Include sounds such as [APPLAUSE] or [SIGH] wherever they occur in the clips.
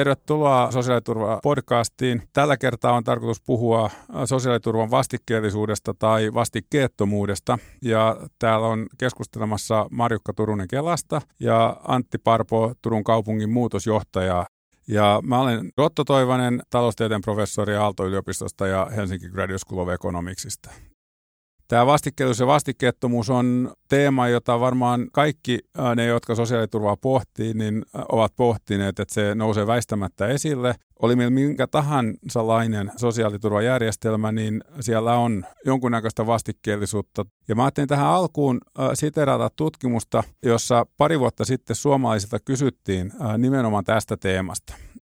Tervetuloa Sosiaaliturva-podcastiin. Tällä kertaa on tarkoitus puhua sosiaaliturvan vastikkeellisuudesta tai vastikkeettomuudesta. Ja täällä on keskustelemassa Marjukka Turunen Kelasta ja Antti Parpo, Turun kaupungin muutosjohtaja. Ja mä olen Otto Toivanen, taloustieteen professori Aalto-yliopistosta ja Helsinki Graduate School of Economicsista. Tämä vastikkeellisuus ja vastikkeettomuus on teema, jota varmaan kaikki ne, jotka sosiaaliturvaa pohtii, niin ovat pohtineet, että se nousee väistämättä esille. Oli meillä minkä tahansa lainen sosiaaliturvajärjestelmä, niin siellä on jonkunnäköistä vastikkeellisuutta. Ja mä ajattelin tähän alkuun siterata tutkimusta, jossa pari vuotta sitten suomalaisilta kysyttiin nimenomaan tästä teemasta.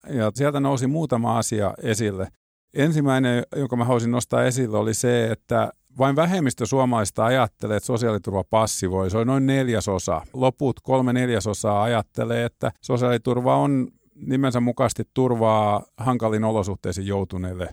Ja sieltä nousi muutama asia esille. Ensimmäinen, jonka mä haluaisin nostaa esille, oli se, että vain vähemmistö suomalaista ajattelee, että sosiaaliturva passivoi. Se on noin neljäsosa. Loput kolme neljäsosaa ajattelee, että sosiaaliturva on nimensä mukaisesti turvaa hankalin olosuhteisiin joutuneille.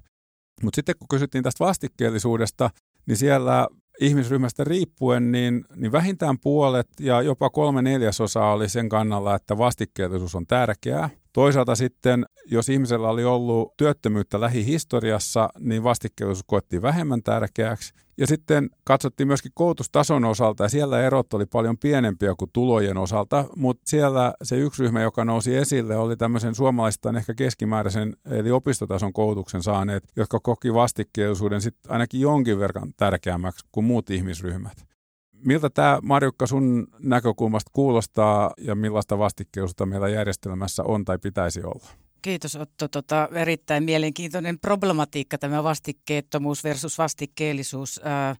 Mutta sitten kun kysyttiin tästä vastikkeellisuudesta, niin siellä ihmisryhmästä riippuen, niin, niin vähintään puolet ja jopa kolme neljäsosaa oli sen kannalla, että vastikkeellisuus on tärkeää. Toisaalta sitten, jos ihmisellä oli ollut työttömyyttä lähihistoriassa, niin vastikkeellisuus koettiin vähemmän tärkeäksi. Ja sitten katsottiin myöskin koulutustason osalta, ja siellä erot oli paljon pienempiä kuin tulojen osalta, mutta siellä se yksi ryhmä, joka nousi esille, oli tämmöisen suomalaistaan ehkä keskimääräisen, eli opistotason koulutuksen saaneet, jotka koki vastikkeellisuuden sitten ainakin jonkin verran tärkeämmäksi kuin muut ihmisryhmät. Miltä tämä Marjukka sun näkökulmasta kuulostaa ja millaista vastikkeellisuutta meillä järjestelmässä on tai pitäisi olla? Kiitos Otto. Tota, erittäin mielenkiintoinen problematiikka tämä vastikkeettomuus versus vastikkeellisuus. Ää,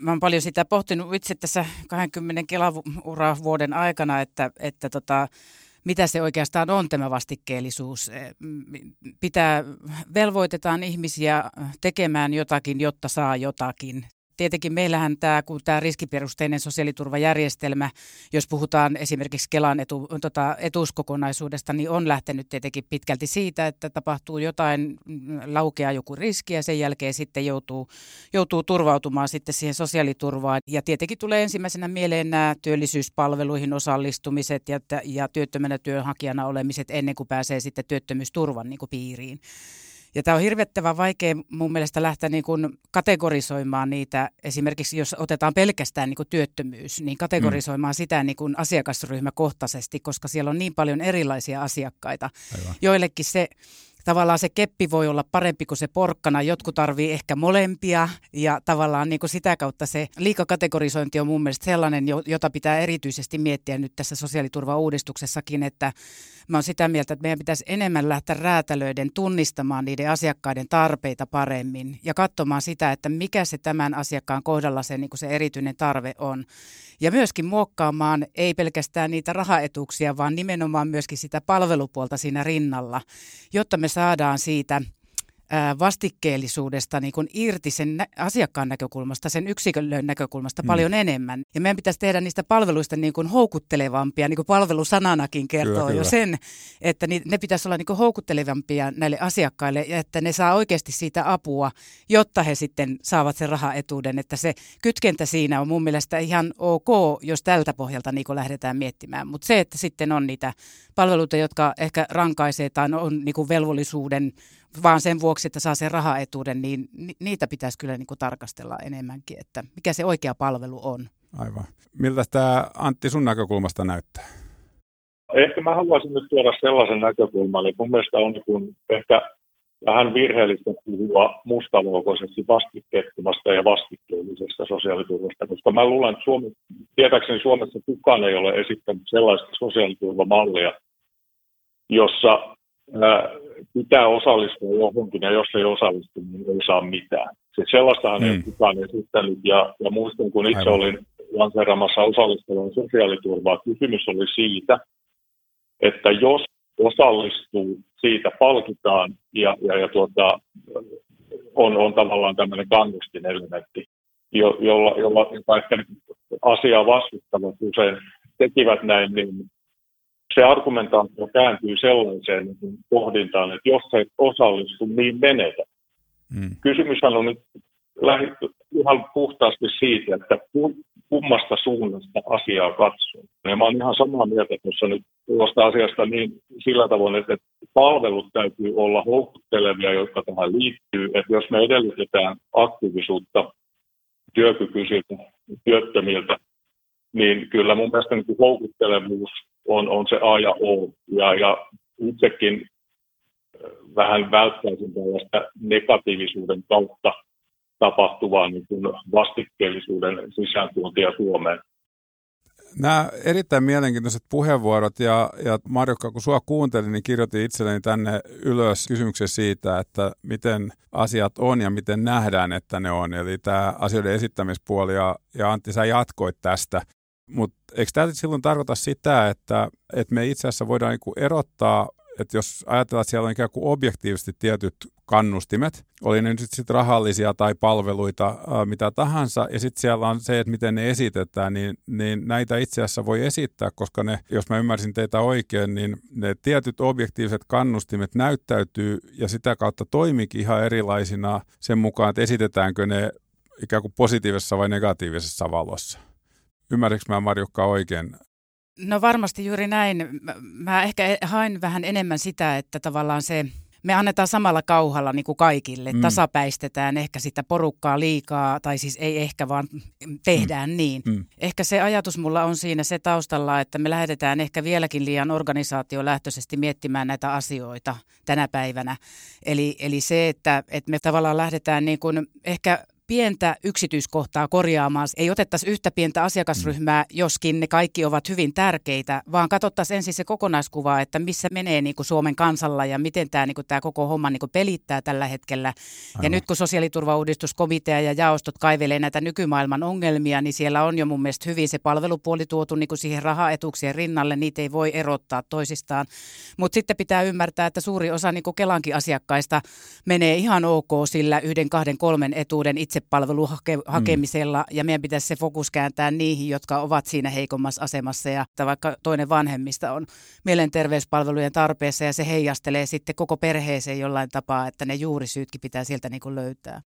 Mä oon paljon sitä pohtinut itse tässä 20 kelaura vuoden aikana, että, että tota, mitä se oikeastaan on tämä vastikkeellisuus. Pitää, velvoitetaan ihmisiä tekemään jotakin, jotta saa jotakin tietenkin meillähän tämä, kun tämä riskiperusteinen sosiaaliturvajärjestelmä, jos puhutaan esimerkiksi Kelan etu, tota, etuuskokonaisuudesta, niin on lähtenyt tietenkin pitkälti siitä, että tapahtuu jotain, mm, laukeaa joku riski ja sen jälkeen sitten joutuu, joutuu turvautumaan sitten siihen sosiaaliturvaan. Ja tietenkin tulee ensimmäisenä mieleen nämä työllisyyspalveluihin osallistumiset ja, ja työttömänä työnhakijana olemiset ennen kuin pääsee sitten työttömyysturvan niin kuin piiriin. Ja tämä on hirvettävän vaikea mun mielestä lähteä niin kuin kategorisoimaan niitä, esimerkiksi jos otetaan pelkästään niin kuin työttömyys, niin kategorisoimaan mm. sitä niin kuin asiakasryhmäkohtaisesti, koska siellä on niin paljon erilaisia asiakkaita. Aivan. Joillekin se tavallaan se keppi voi olla parempi kuin se porkkana. Jotkut tarvii ehkä molempia ja tavallaan niin kuin sitä kautta se liikakategorisointi on mun mielestä sellainen, jota pitää erityisesti miettiä nyt tässä sosiaaliturvauudistuksessakin, että mä oon sitä mieltä, että meidän pitäisi enemmän lähteä räätälöiden tunnistamaan niiden asiakkaiden tarpeita paremmin ja katsomaan sitä, että mikä se tämän asiakkaan kohdalla se, niin se erityinen tarve on. Ja myöskin muokkaamaan ei pelkästään niitä rahaetuuksia, vaan nimenomaan myöskin sitä palvelupuolta siinä rinnalla, jotta me saadaan siitä – vastikkeellisuudesta niin kuin irti sen nä- asiakkaan näkökulmasta, sen yksilön näkökulmasta mm. paljon enemmän. Ja meidän pitäisi tehdä niistä palveluista niin kuin houkuttelevampia, niin kuin palvelusananakin kertoo kyllä, jo kyllä. sen, että ni- ne pitäisi olla niin kuin houkuttelevampia näille asiakkaille ja että ne saa oikeasti siitä apua, jotta he sitten saavat sen rahaetuuden. Että se kytkentä siinä on mun mielestä ihan ok, jos tältä pohjalta niin kuin lähdetään miettimään. Mutta se, että sitten on niitä palveluita, jotka ehkä rankaisee tai on niin kuin velvollisuuden vaan sen vuoksi, että saa sen rahaetuuden, niin niitä pitäisi kyllä niin kuin tarkastella enemmänkin, että mikä se oikea palvelu on. Aivan. Miltä tämä Antti sun näkökulmasta näyttää? Ehkä mä haluaisin nyt tuoda sellaisen näkökulman, että mun mielestä on niin ehkä vähän virheellistä puhua mustavalkoisesti vastikkeettomasta ja vastikkeellisesta sosiaaliturvasta, koska mä luulen, että Suomi, tietääkseni Suomessa kukaan ei ole esittänyt sellaista sosiaaliturvamallia, jossa pitää osallistua johonkin, ja jos ei osallistu, niin ei saa mitään. Siis sellaistahan mm. ei kukaan esittänyt, ja, ja muistan, kun itse Aivan. olin lanseeramassa osallistuvan sosiaaliturvaa, kysymys oli siitä, että jos osallistuu, siitä palkitaan, ja, ja, ja tuota, on, on tavallaan tämmöinen kannustinelementti, jo, jolla, jolla, jolla ehkä asiaa vastustavat usein tekivät näin, niin se argumentaatio kääntyy sellaiseen niin pohdintaan, että jos et osallistu, niin menetä. Mm. Kysymyshän on nyt lähdetty ihan puhtaasti siitä, että kummasta suunnasta asiaa katsoo. Ja mä olen ihan samaa mieltä tuossa nyt tuosta asiasta niin sillä tavoin, että palvelut täytyy olla houkuttelevia, jotka tähän liittyy. Että jos me edellytetään aktiivisuutta työkykyisiltä työttömiltä, niin kyllä mun mielestä niin houkuttelevuus on, on se A ja O. Ja, ja itsekin vähän välttäisin tällaista negatiivisuuden kautta tapahtuvaa niin kuin vastikkeellisuuden sisääntuontia Suomeen. Nämä erittäin mielenkiintoiset puheenvuorot ja, ja Marjukka, kun sua kuuntelin, niin kirjoitin itselleni tänne ylös kysymyksen siitä, että miten asiat on ja miten nähdään, että ne on. Eli tämä asioiden esittämispuoli ja, ja Antti, sä jatkoit tästä. Mutta eikö tämä silloin tarkoita sitä, että, että me itse asiassa voidaan niinku erottaa että jos ajatellaan, että siellä on ikään kuin objektiivisesti tietyt kannustimet, oli ne nyt sitten rahallisia tai palveluita, ää, mitä tahansa, ja sitten siellä on se, että miten ne esitetään, niin, niin näitä itse asiassa voi esittää, koska ne, jos mä ymmärsin teitä oikein, niin ne tietyt objektiiviset kannustimet näyttäytyy ja sitä kautta toimikin ihan erilaisina sen mukaan, että esitetäänkö ne ikään kuin positiivisessa vai negatiivisessa valossa. Ymmärrätkö mä Marjukka oikein No varmasti juuri näin. Mä ehkä e- hain vähän enemmän sitä, että tavallaan se, me annetaan samalla kauhalla niin kuin kaikille, mm. tasapäistetään ehkä sitä porukkaa liikaa, tai siis ei ehkä, vaan tehdään mm. niin. Mm. Ehkä se ajatus mulla on siinä se taustalla, että me lähdetään ehkä vieläkin liian organisaatiolähtöisesti miettimään näitä asioita tänä päivänä. Eli, eli se, että, että me tavallaan lähdetään niin kuin ehkä pientä yksityiskohtaa korjaamaan. Ei otettaisi yhtä pientä asiakasryhmää, joskin ne kaikki ovat hyvin tärkeitä, vaan katsottaisiin ensin se kokonaiskuva, että missä menee niin kuin Suomen kansalla ja miten tämä, niin kuin tämä koko homma niin kuin pelittää tällä hetkellä. Aivan. Ja nyt kun sosiaaliturvauudistuskomitea ja jaostot kaivelee näitä nykymaailman ongelmia, niin siellä on jo mun mielestä hyvin se palvelupuoli tuotu niin kuin siihen rahaetuuksien rinnalle. Niitä ei voi erottaa toisistaan. Mutta sitten pitää ymmärtää, että suuri osa niin kuin Kelankin asiakkaista menee ihan ok sillä yhden, kahden, kolmen etuuden itse itsepalvelun hake, hakemisella mm. ja meidän pitäisi se fokus kääntää niihin, jotka ovat siinä heikommassa asemassa ja vaikka toinen vanhemmista on mielenterveyspalvelujen tarpeessa ja se heijastelee sitten koko perheeseen jollain tapaa, että ne juurisyytkin pitää sieltä niin kuin löytää.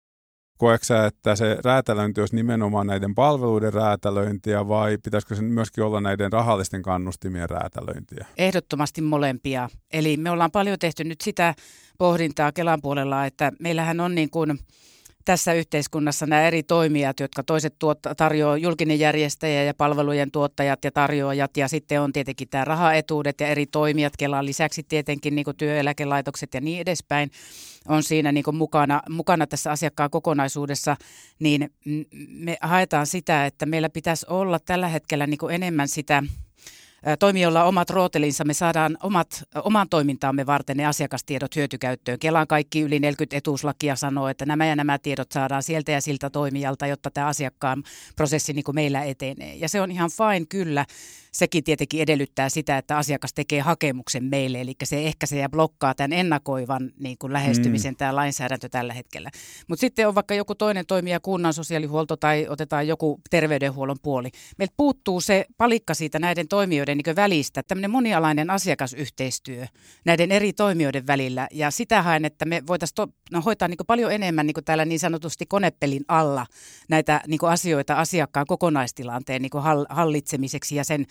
Koetko että se räätälöinti olisi nimenomaan näiden palveluiden räätälöintiä vai pitäisikö se myöskin olla näiden rahallisten kannustimien räätälöintiä? Ehdottomasti molempia. Eli me ollaan paljon tehty nyt sitä pohdintaa Kelan puolella, että meillähän on niin kuin tässä yhteiskunnassa nämä eri toimijat, jotka toiset tuot- tarjoaa julkinen järjestäjä ja palvelujen tuottajat ja tarjoajat ja sitten on tietenkin tämä rahaetuudet ja eri toimijat, Kelan lisäksi tietenkin niin työeläkelaitokset ja niin edespäin on siinä niin mukana, mukana tässä asiakkaan kokonaisuudessa, niin me haetaan sitä, että meillä pitäisi olla tällä hetkellä niin enemmän sitä toimijoilla omat rootelinsa, me saadaan omat, oman toimintaamme varten ne asiakastiedot hyötykäyttöön. Kelan kaikki yli 40 etuuslakia sanoo, että nämä ja nämä tiedot saadaan sieltä ja siltä toimijalta, jotta tämä asiakkaan prosessi niin kuin meillä etenee. Ja se on ihan fine kyllä sekin tietenkin edellyttää sitä, että asiakas tekee hakemuksen meille, eli se ehkä se ja blokkaa tämän ennakoivan niin kuin lähestymisen mm. tämä lainsäädäntö tällä hetkellä. Mutta sitten on vaikka joku toinen toimija, kunnan sosiaalihuolto tai otetaan joku terveydenhuollon puoli. Meiltä puuttuu se palikka siitä näiden toimijoiden niin välistä, tämmöinen monialainen asiakasyhteistyö näiden eri toimijoiden välillä, ja sitä haen, että me voitaisiin to- no, hoitaa niin paljon enemmän niin täällä niin sanotusti konepelin alla näitä niin asioita asiakkaan kokonaistilanteen niin hallitsemiseksi ja sen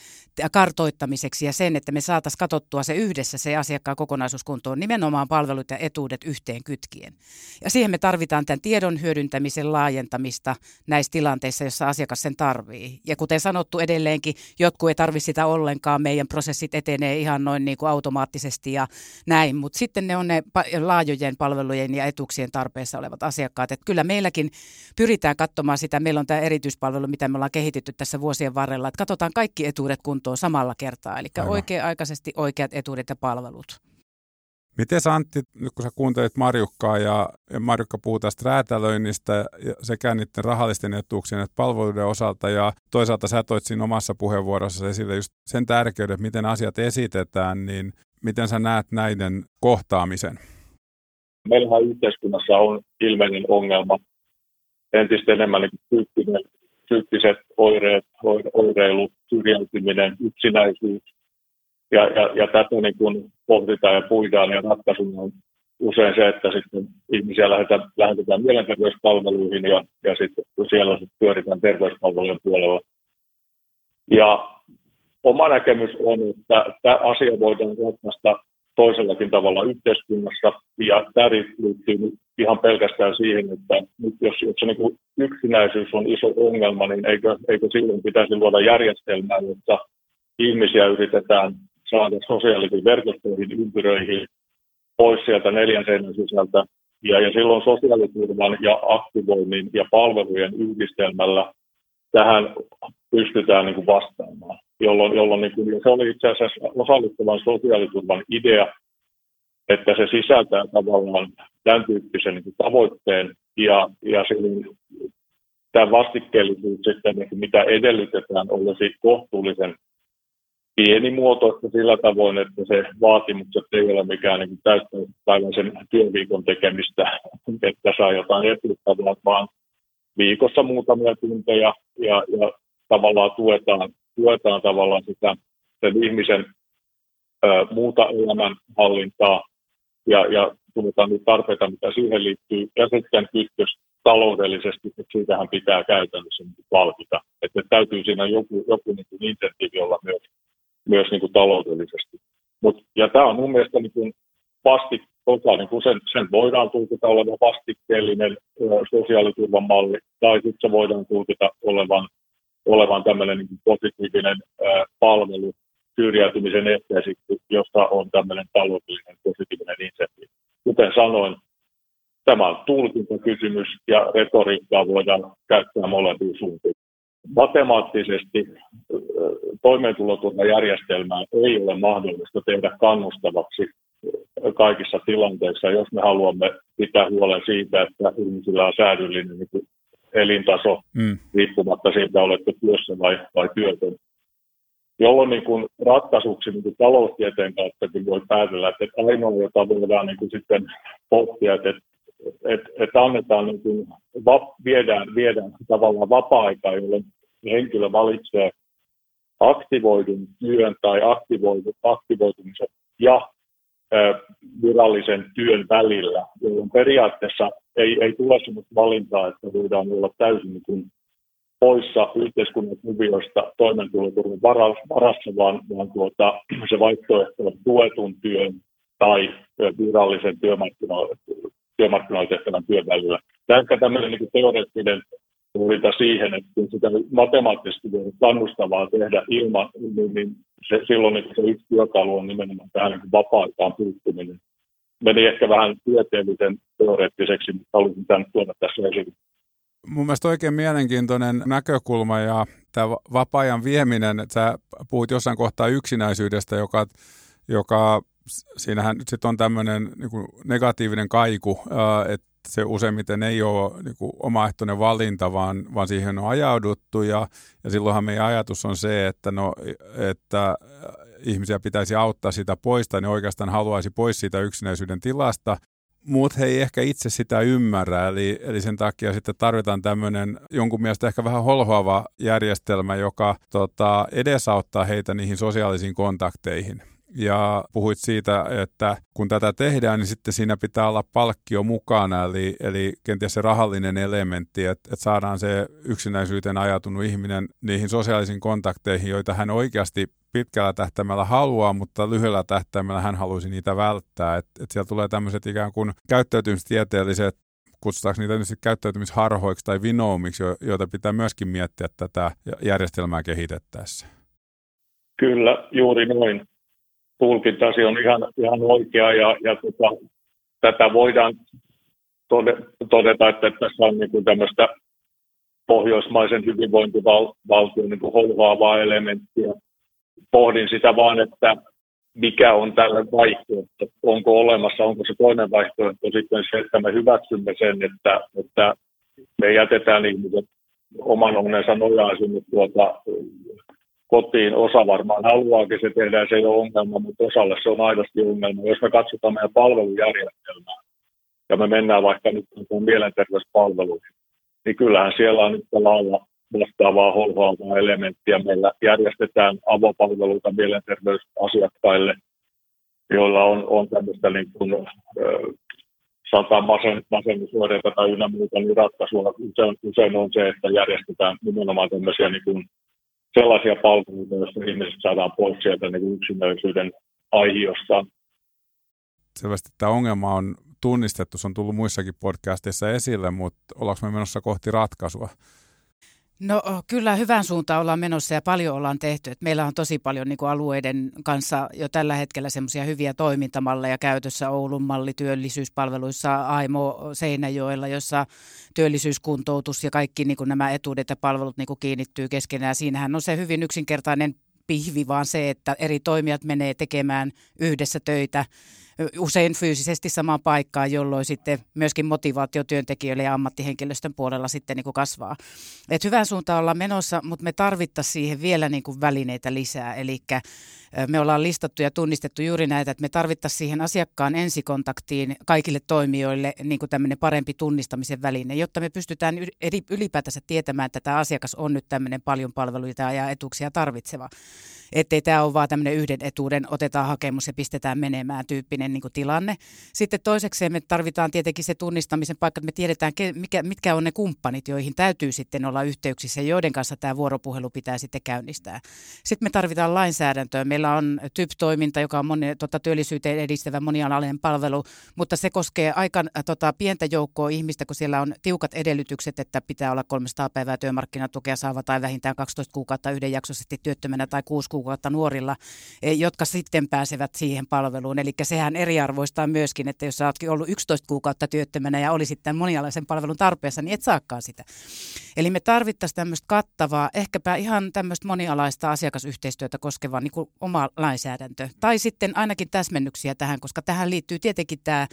kartoittamiseksi ja sen, että me saataisiin katsottua se yhdessä se asiakkaan kokonaisuus kuntoon, nimenomaan palvelut ja etuudet yhteen kytkien. Ja siihen me tarvitaan tämän tiedon hyödyntämisen laajentamista näissä tilanteissa, jossa asiakas sen tarvii. Ja kuten sanottu edelleenkin, jotkut ei tarvitse sitä ollenkaan, meidän prosessit etenee ihan noin niin kuin automaattisesti ja näin, mutta sitten ne on ne laajojen palvelujen ja etuuksien tarpeessa olevat asiakkaat. Että kyllä meilläkin pyritään katsomaan sitä, meillä on tämä erityispalvelu, mitä me ollaan kehitetty tässä vuosien varrella, että katsotaan kaikki etuudet kuntoon samalla kertaa. Eli oikea-aikaisesti oikeat etuudet ja palvelut. Miten Antti, nyt kun sä kuuntelit Marjukkaa ja, ja Marjukka puhuu tästä räätälöinnistä sekä niiden rahallisten etuuksien että palveluiden osalta ja toisaalta sä toit siinä omassa puheenvuorossa esille just sen tärkeyden, että miten asiat esitetään, niin miten sä näet näiden kohtaamisen? Meillähän yhteiskunnassa on ilmeinen ongelma entistä enemmän niin psyykkiset oireet, oireilu, syrjäytyminen, yksinäisyys. Ja, ja, ja tätä niin kun pohditaan ja puidaan ja ratkaisuna on usein se, että sitten ihmisiä lähetetään, lähetetään mielenterveyspalveluihin ja, ja sitten siellä sitten pyöritään terveyspalvelujen puolella. Ja oma näkemys on, että tämä asia voidaan ratkaista toisellakin tavalla yhteiskunnassa. Ja tämä liittyy ihan pelkästään siihen, että nyt jos, jos se niin yksinäisyys on iso ongelma, niin eikö, eikö silloin pitäisi luoda järjestelmää, jossa ihmisiä yritetään saada sosiaalisiin verkostoihin, ympyröihin, pois sieltä neljän seinän sisältä. Ja, ja silloin sosiaaliturvan ja aktivoinnin ja palvelujen yhdistelmällä tähän pystytään niin kuin vastaamaan, jolloin, jolloin niin kuin, se oli itse asiassa osallistuvan sosiaaliturvan idea, että se sisältää tavallaan tämän tyyppisen niin kuin tavoitteen ja, ja silloin tämä vastikkeellisuus sitten, niin kuin mitä edellytetään, olisi kohtuullisen pienimuotoista sillä tavoin, että se vaatimukset ei ole mikään niin täyspäiväisen työviikon tekemistä, että saa jotain etuuttavaa, vaan viikossa muutamia tunteja ja, ja tavallaan tuetaan, tuetaan tavallaan sitä sen ihmisen ö, muuta elämänhallintaa ja, ja tuetaan niitä tarpeita, mitä siihen liittyy, ja sitten kytkös taloudellisesti, että siitähän pitää käytännössä niin palkita. Että täytyy siinä joku, joku niin kuin insentiivi olla myös, myös niin kuin taloudellisesti. Mut, ja tämä on mun mielestä niin kuin vastik, tota, niin kuin sen, sen voidaan tulkita olevan vastikkeellinen ö, sosiaaliturvan malli, tai sitten se voidaan tulkita olevan, olevan tämmöinen niin positiivinen ö, palvelu syrjäytymisen ehkäisyksi, josta on tämmöinen taloudellinen positiivinen insentiivi. Kuten sanoin, tämä on tulkintakysymys ja retoriikkaa voidaan käyttää molempiin suuntiin. Matemaattisesti toimeentuloturvajärjestelmää ei ole mahdollista tehdä kannustavaksi kaikissa tilanteissa, jos me haluamme pitää huolen siitä, että ihmisillä on säädyllinen niin elintaso mm. riippumatta siitä, olette työssä vai, vai työtön. Jolloin niin kuin ratkaisuksi niin kuin taloustieteen kauttakin voi päätellä, että ainoa, jota voidaan niin kuin sitten pohtia, että, että, että annetaan, niin kuin, va, viedään, viedään tavallaan vapaa-aikaa, jolloin henkilö valitsee aktivoidun työn tai aktivoitumisen ja virallisen työn välillä, jolloin periaatteessa ei, ei tule sellaista valintaa, että voidaan olla täysin niin poissa yhteiskunnan kuvioista toimeentuloturvan varassa, vaan, vaan tuota, se vaihtoehto on tuetun työn tai virallisen työmarkkinoilla tehtävän työn välillä. Tämä tämmöinen niin teoreettinen pohdinta siihen, että kun sitä matemaattisesti voi kannustavaa tehdä ilman, niin, niin se, silloin niin se yksi työkalu on nimenomaan tähän niin vapaa-aikaan puuttuminen. Meni ehkä vähän tieteellisen teoreettiseksi, mutta haluaisin tämän tuoda tässä esille. Mun mielestä oikein mielenkiintoinen näkökulma ja tämä vapaa-ajan vieminen, että sä puhut jossain kohtaa yksinäisyydestä, joka, joka siinähän nyt sitten on tämmöinen niin negatiivinen kaiku, että se useimmiten ei ole niin kuin omaehtoinen valinta, vaan, vaan siihen on ajauduttu. Ja, ja silloinhan meidän ajatus on se, että, no, että ihmisiä pitäisi auttaa sitä pois tai ne oikeastaan haluaisi pois siitä yksinäisyyden tilasta, mutta he ei ehkä itse sitä ymmärrä, eli, eli sen takia sitten tarvitaan tämmöinen jonkun mielestä ehkä vähän holhoava järjestelmä, joka tota, edesauttaa heitä niihin sosiaalisiin kontakteihin ja puhuit siitä, että kun tätä tehdään, niin sitten siinä pitää olla palkkio mukana, eli, eli kenties se rahallinen elementti, että, että saadaan se yksinäisyyteen ajatunut ihminen niihin sosiaalisiin kontakteihin, joita hän oikeasti pitkällä tähtäimellä haluaa, mutta lyhyellä tähtäimellä hän haluaisi niitä välttää. Että, että siellä tulee tämmöiset ikään kuin käyttäytymistieteelliset kutsutaanko niitä nyt käyttäytymisharhoiksi tai vinoumiksi, joita pitää myöskin miettiä tätä järjestelmää kehitettäessä. Kyllä, juuri noin tulkintasi on ihan, ihan oikea ja, ja tota, tätä voidaan todeta, että tässä on niin kuin tämmöistä pohjoismaisen hyvinvointivaltion niin holvaavaa elementtiä. Pohdin sitä vaan, että mikä on tällä vaihtoehto, onko olemassa, onko se toinen vaihtoehto sitten se, että me hyväksymme sen, että, että me jätetään ihmiset oman onnensa nojaan sinne tuota kotiin. Osa varmaan haluaakin se tehdä, se ei ole ongelma, mutta osalle se on aidosti ongelma. Jos me katsotaan meidän palvelujärjestelmää ja me mennään vaikka nyt mielenterveyspalveluihin, niin kyllähän siellä on nyt lailla vastaavaa holhoavaa elementtiä. Meillä järjestetään avopalveluita mielenterveysasiakkaille, joilla on, on tämmöistä niin kuin, ö, sata masen, masennusoireita tai ynnä muuta, niin ratkaisua usein, usein on se, että järjestetään nimenomaan tämmöisiä niin kuin sellaisia palveluita, joissa ihmiset saadaan pois sieltä niin yksinäisyyden aihiosta. selvästi tämä ongelma on tunnistettu, se on tullut muissakin podcasteissa esille, mutta ollaanko me menossa kohti ratkaisua? No kyllä hyvän suuntaan ollaan menossa ja paljon ollaan tehty. Et meillä on tosi paljon niin kuin alueiden kanssa jo tällä hetkellä semmoisia hyviä toimintamalleja käytössä. Oulun malli työllisyyspalveluissa, Aimo Seinäjoella, jossa työllisyyskuntoutus ja kaikki niin kuin nämä etuudet ja palvelut niin kuin kiinnittyy keskenään. Siinähän on se hyvin yksinkertainen pihvi, vaan se, että eri toimijat menee tekemään yhdessä töitä usein fyysisesti samaan paikkaan, jolloin sitten myöskin motivaatio työntekijöille ja ammattihenkilöstön puolella sitten niin kuin kasvaa. Et hyvään suuntaan ollaan menossa, mutta me tarvittaisiin siihen vielä niin kuin välineitä lisää. Eli me ollaan listattu ja tunnistettu juuri näitä, että me tarvittaisiin siihen asiakkaan ensikontaktiin kaikille toimijoille niin kuin tämmöinen parempi tunnistamisen väline, jotta me pystytään ylipäätänsä tietämään, että tämä asiakas on nyt tämmöinen paljon palveluita ja etuuksia tarvitseva ettei tämä ole vaan tämmöinen yhden etuuden, otetaan hakemus ja pistetään menemään tyyppinen niin tilanne. Sitten toisekseen me tarvitaan tietenkin se tunnistamisen paikka, että me tiedetään, mikä, mitkä on ne kumppanit, joihin täytyy sitten olla yhteyksissä joiden kanssa tämä vuoropuhelu pitää sitten käynnistää. Sitten me tarvitaan lainsäädäntöä. Meillä on TYP-toiminta, joka on moni, tota, työllisyyteen edistävä monialainen palvelu, mutta se koskee aika tota, pientä joukkoa ihmistä, kun siellä on tiukat edellytykset, että pitää olla 300 päivää työmarkkinatukea saava tai vähintään 12 kuukautta yhdenjaksoisesti työttömänä tai 6 kuukautta nuorilla, eh, jotka sitten pääsevät siihen palveluun. Eli sehän eriarvoistaa myöskin, että jos sä ootkin ollut 11 kuukautta työttömänä ja olisit tämän monialaisen palvelun tarpeessa, niin et saakaan sitä. Eli me tarvittaisiin tämmöistä kattavaa, ehkäpä ihan tämmöistä monialaista asiakasyhteistyötä koskevaa niin kuin oma lainsäädäntö. Tai sitten ainakin täsmennyksiä tähän, koska tähän liittyy tietenkin tämä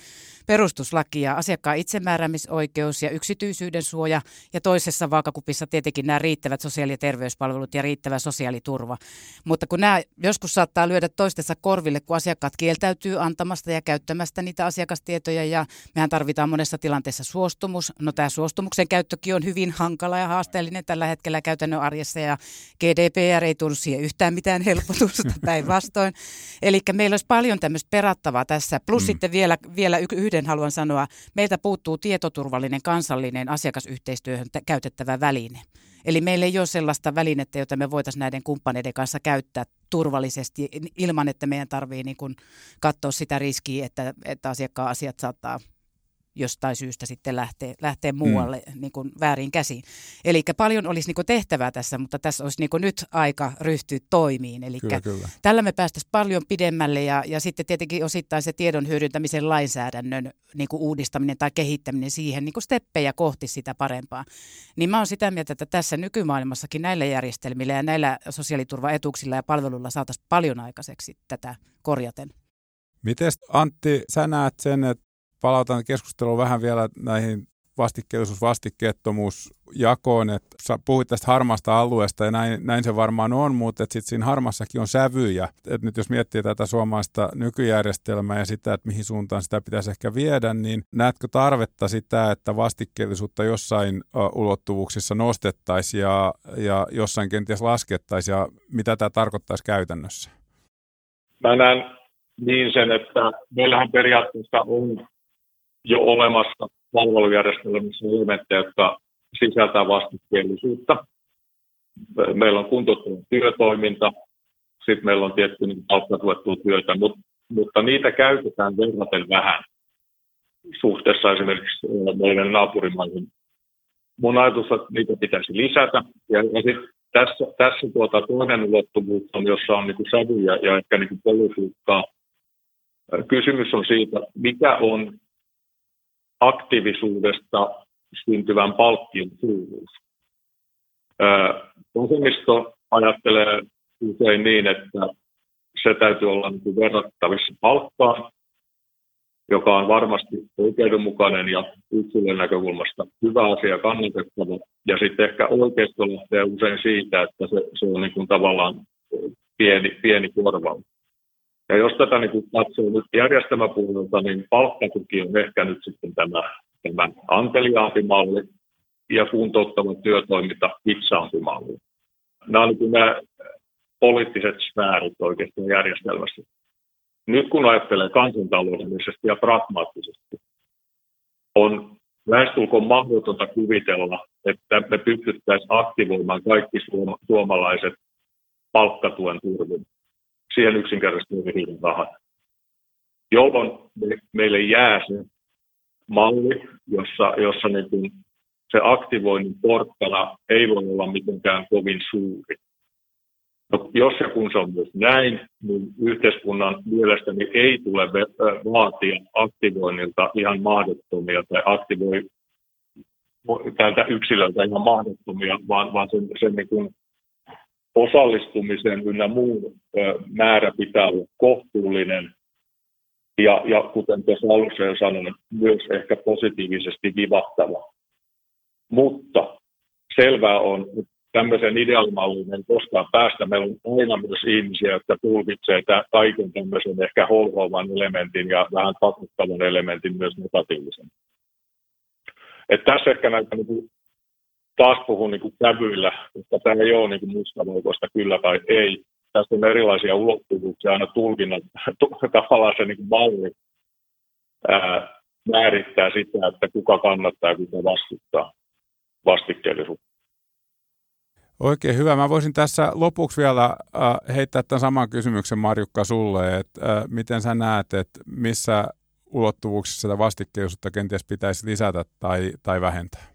perustuslaki ja asiakkaan itsemääräämisoikeus ja yksityisyyden suoja ja toisessa vaakakupissa tietenkin nämä riittävät sosiaali- ja terveyspalvelut ja riittävä sosiaaliturva. Mutta kun nämä joskus saattaa lyödä toistensa korville, kun asiakkaat kieltäytyy antamasta ja käyttämästä niitä asiakastietoja ja mehän tarvitaan monessa tilanteessa suostumus. No tämä suostumuksen käyttökin on hyvin hankala ja haasteellinen tällä hetkellä käytännön arjessa ja GDPR ei tunnu siihen yhtään mitään [LAUGHS] helpotusta päinvastoin. Eli meillä olisi paljon tämmöistä perattavaa tässä. Plus mm. sitten vielä, vielä yhden haluan sanoa, meiltä puuttuu tietoturvallinen kansallinen asiakasyhteistyöhön käytettävä väline. Eli meillä ei ole sellaista välinettä, jota me voitaisiin näiden kumppaneiden kanssa käyttää turvallisesti ilman, että meidän tarvitsee niin katsoa sitä riskiä, että, että asiakkaan asiat saattaa jostain syystä sitten lähtee, lähtee muualle mm. niin kuin väärin käsiin. Eli paljon olisi niin kuin tehtävää tässä, mutta tässä olisi niin kuin nyt aika ryhtyä toimiin. Eli kyllä, kyllä. tällä me päästäisiin paljon pidemmälle ja, ja sitten tietenkin osittain se tiedon hyödyntämisen lainsäädännön niin kuin uudistaminen tai kehittäminen siihen niin kuin steppejä kohti sitä parempaa. Niin mä olen sitä mieltä, että tässä nykymaailmassakin näillä järjestelmillä ja näillä sosiaaliturvaetuuksilla ja palveluilla saataisiin paljon aikaiseksi tätä korjaten. Miten Antti, sä näet sen, että palautan keskustelua vähän vielä näihin vastikkeellisuus, vastikkeettomuusjakoon, että sä puhuit tästä harmaasta alueesta ja näin, näin se varmaan on, mutta sitten siinä harmassakin on sävyjä. Et nyt jos miettii tätä suomalaista nykyjärjestelmää ja sitä, että mihin suuntaan sitä pitäisi ehkä viedä, niin näetkö tarvetta sitä, että vastikkeellisuutta jossain ulottuvuuksissa nostettaisiin ja, ja jossain kenties laskettaisiin ja mitä tämä tarkoittaisi käytännössä? Mä näen niin sen, että meillähän periaatteessa on jo olemassa palvelujärjestelmissä elementtejä, jotka sisältää vastikkeellisuutta. Meillä on kuntouttava työtoiminta, sitten meillä on tietty niin palkkatuettua työtä, mutta, mutta niitä käytetään verraten vähän suhteessa esimerkiksi meidän naapurimaihin. Mun ajatus on, että niitä pitäisi lisätä. Ja, ja sitten tässä, tässä tuota toinen ulottuvuus on, jossa on niin sävyjä ja ehkä niin politiikkaa. Kysymys on siitä, mikä on aktiivisuudesta syntyvän palkkion suuruus. Vasemmisto ajattelee usein niin, että se täytyy olla niin verrattavissa palkkaan, joka on varmasti oikeudenmukainen ja yksilön näkökulmasta hyvä asia, kannatettava. Ja sitten ehkä oikeisto lähtee usein siitä, että se, se on niin kuin tavallaan pieni, pieni korvaus. Ja jos tätä niin kuin katsoo nyt järjestelmäpuolelta, niin palkkatuki on ehkä nyt sitten tämä, tämä anteliaampi malli ja kuntouttava työtoiminta hitsaampi malli. Nämä ovat niin nämä poliittiset sfäärit oikeastaan järjestelmässä. Nyt kun ajattelee kansantaloudellisesti ja pragmaattisesti, on lähestulkoon mahdotonta kuvitella, että me pystyttäisiin aktivoimaan kaikki suomalaiset palkkatuen turvin siihen yksinkertaisesti riitä rahat. jolloin meille jää se malli, jossa, jossa niin kuin se aktivoinnin porkkana ei voi olla mitenkään kovin suuri. No, jos ja kun se on myös näin, niin yhteiskunnan mielestäni ei tule vaatia aktivoinnilta ihan mahdottomia tai aktivoi tältä yksilöltä ihan mahdottomia, vaan, vaan sen, sen niin kuin osallistumisen ynnä muun määrä pitää olla kohtuullinen ja, ja kuten tuossa alussa jo sanoin, myös ehkä positiivisesti vivahtava. Mutta selvää on, että tämmöisen ideaalimallinen ei koskaan päästä. Meillä on aina myös ihmisiä, jotka tulkitsee kaiken tämmöisen ehkä holhoavan elementin ja vähän pakottavan elementin myös negatiivisen. Et tässä ehkä näitä niin taas puhun niin kuin kävyillä, että tämä ei ole niin kuin mustavalkoista kyllä tai ei. Tässä on erilaisia ulottuvuuksia aina tulkinnat, [LAUGHS] tavallaan se niin kuin malli ää, määrittää sitä, että kuka kannattaa ja kuka vastustaa vastikkeellisuutta. Oikein hyvä. Mä voisin tässä lopuksi vielä äh, heittää tämän saman kysymyksen Marjukka sulle, että äh, miten sä näet, että missä ulottuvuuksissa sitä vastikkeellisuutta kenties pitäisi lisätä tai, tai vähentää?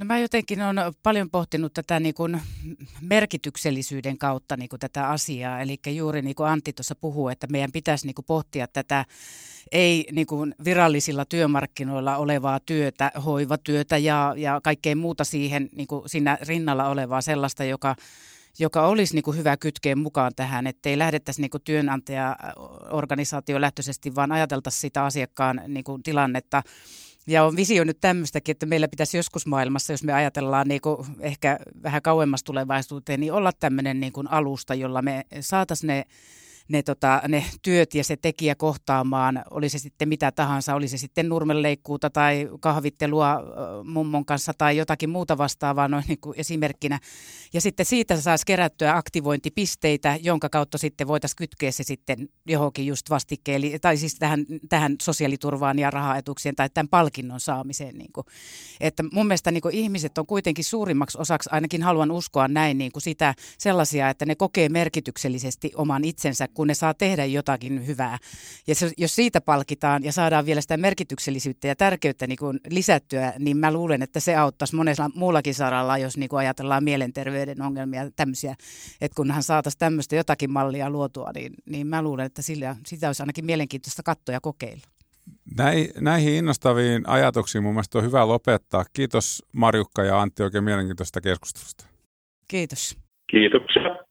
No mä jotenkin olen paljon pohtinut tätä niin kuin merkityksellisyyden kautta niin kuin tätä asiaa. Eli juuri niin kuin Antti tuossa puhuu, että meidän pitäisi niin kuin pohtia tätä ei niin kuin virallisilla työmarkkinoilla olevaa työtä, hoivatyötä ja, ja kaikkea muuta siihen niin kuin siinä rinnalla olevaa sellaista, joka joka olisi niin kuin hyvä kytkeä mukaan tähän, ettei lähdettäisi niin kuin työnantajaorganisaatio lähtöisesti, vaan ajateltaisiin sitä asiakkaan niin kuin tilannetta ja on visioinut tämmöistäkin, että meillä pitäisi joskus maailmassa, jos me ajatellaan niin kuin ehkä vähän kauemmas tulevaisuuteen, niin olla tämmöinen niin kuin alusta, jolla me saataisiin ne ne, tota, ne työt ja se tekijä kohtaamaan, oli se sitten mitä tahansa, oli se sitten nurmenleikkuuta tai kahvittelua mummon kanssa tai jotakin muuta vastaavaa noin niin kuin esimerkkinä. Ja sitten siitä saisi kerättyä aktivointipisteitä, jonka kautta sitten voitaisiin kytkeä se sitten johonkin just vastikkeen, tai siis tähän, tähän sosiaaliturvaan ja rahaetuksien tai tämän palkinnon saamiseen. Niin kuin. Että mun mielestä niin kuin ihmiset on kuitenkin suurimmaksi osaksi, ainakin haluan uskoa näin, niin kuin sitä sellaisia, että ne kokee merkityksellisesti oman itsensä, kun ne saa tehdä jotakin hyvää. Ja se, jos siitä palkitaan ja saadaan vielä sitä merkityksellisyyttä ja tärkeyttä niin kuin lisättyä, niin mä luulen, että se auttaisi monella muullakin saralla, jos niin kuin ajatellaan mielenterveyden ongelmia tämmöisiä. Että kunhan saataisiin tämmöistä jotakin mallia luotua, niin, niin mä luulen, että sillä, sitä olisi ainakin mielenkiintoista katsoa ja kokeilla. Näihin innostaviin ajatuksiin mun mielestä on hyvä lopettaa. Kiitos Marjukka ja Antti oikein mielenkiintoista keskustelusta. Kiitos. Kiitoksia.